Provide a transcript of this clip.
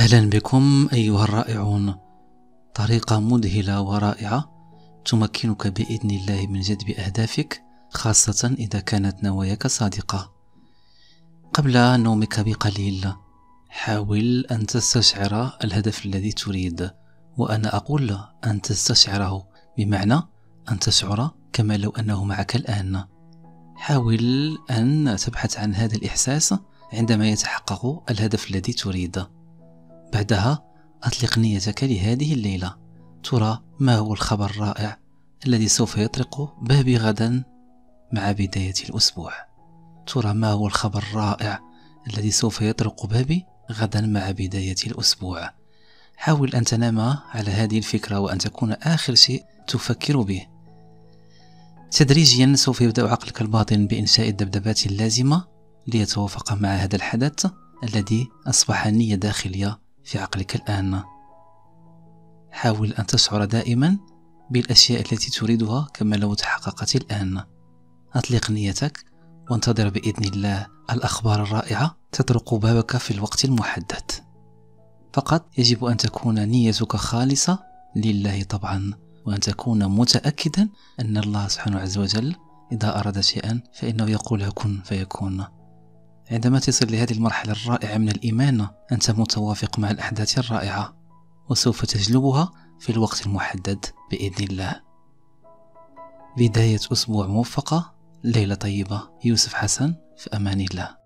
أهلا بكم أيها الرائعون. طريقة مذهلة ورائعة تمكنك بإذن الله من جذب أهدافك خاصة إذا كانت نواياك صادقة. قبل نومك بقليل حاول أن تستشعر الهدف الذي تريد وأنا أقول أن تستشعره بمعنى أن تشعر كما لو أنه معك الآن. حاول أن تبحث عن هذا الإحساس عندما يتحقق الهدف الذي تريد. بعدها أطلق نيتك لهذه الليلة. ترى ما هو الخبر الرائع الذي سوف يطرق بابي غدا مع بداية الأسبوع. ترى ما هو الخبر الرائع الذي سوف يطرق بابي غدا مع بداية الأسبوع. حاول أن تنام على هذه الفكرة وأن تكون آخر شيء تفكر به. تدريجيا سوف يبدأ عقلك الباطن بإنشاء الدبدبات اللازمة ليتوافق مع هذا الحدث الذي أصبح نية داخلية في عقلك الآن. حاول أن تشعر دائما بالأشياء التي تريدها كما لو تحققت الآن. أطلق نيتك وانتظر بإذن الله. الأخبار الرائعة تطرق بابك في الوقت المحدد. فقط يجب أن تكون نيتك خالصة لله طبعا وأن تكون متأكدا أن الله سبحانه عز وجل إذا أراد شيئا فإنه يقول كن فيكون. عندما تصل لهذه المرحلة الرائعة من الإيمان أنت متوافق مع الأحداث الرائعة وسوف تجلبها في الوقت المحدد بإذن الله. بداية أسبوع موفقة ليلة طيبة. يوسف حسن في أمان الله.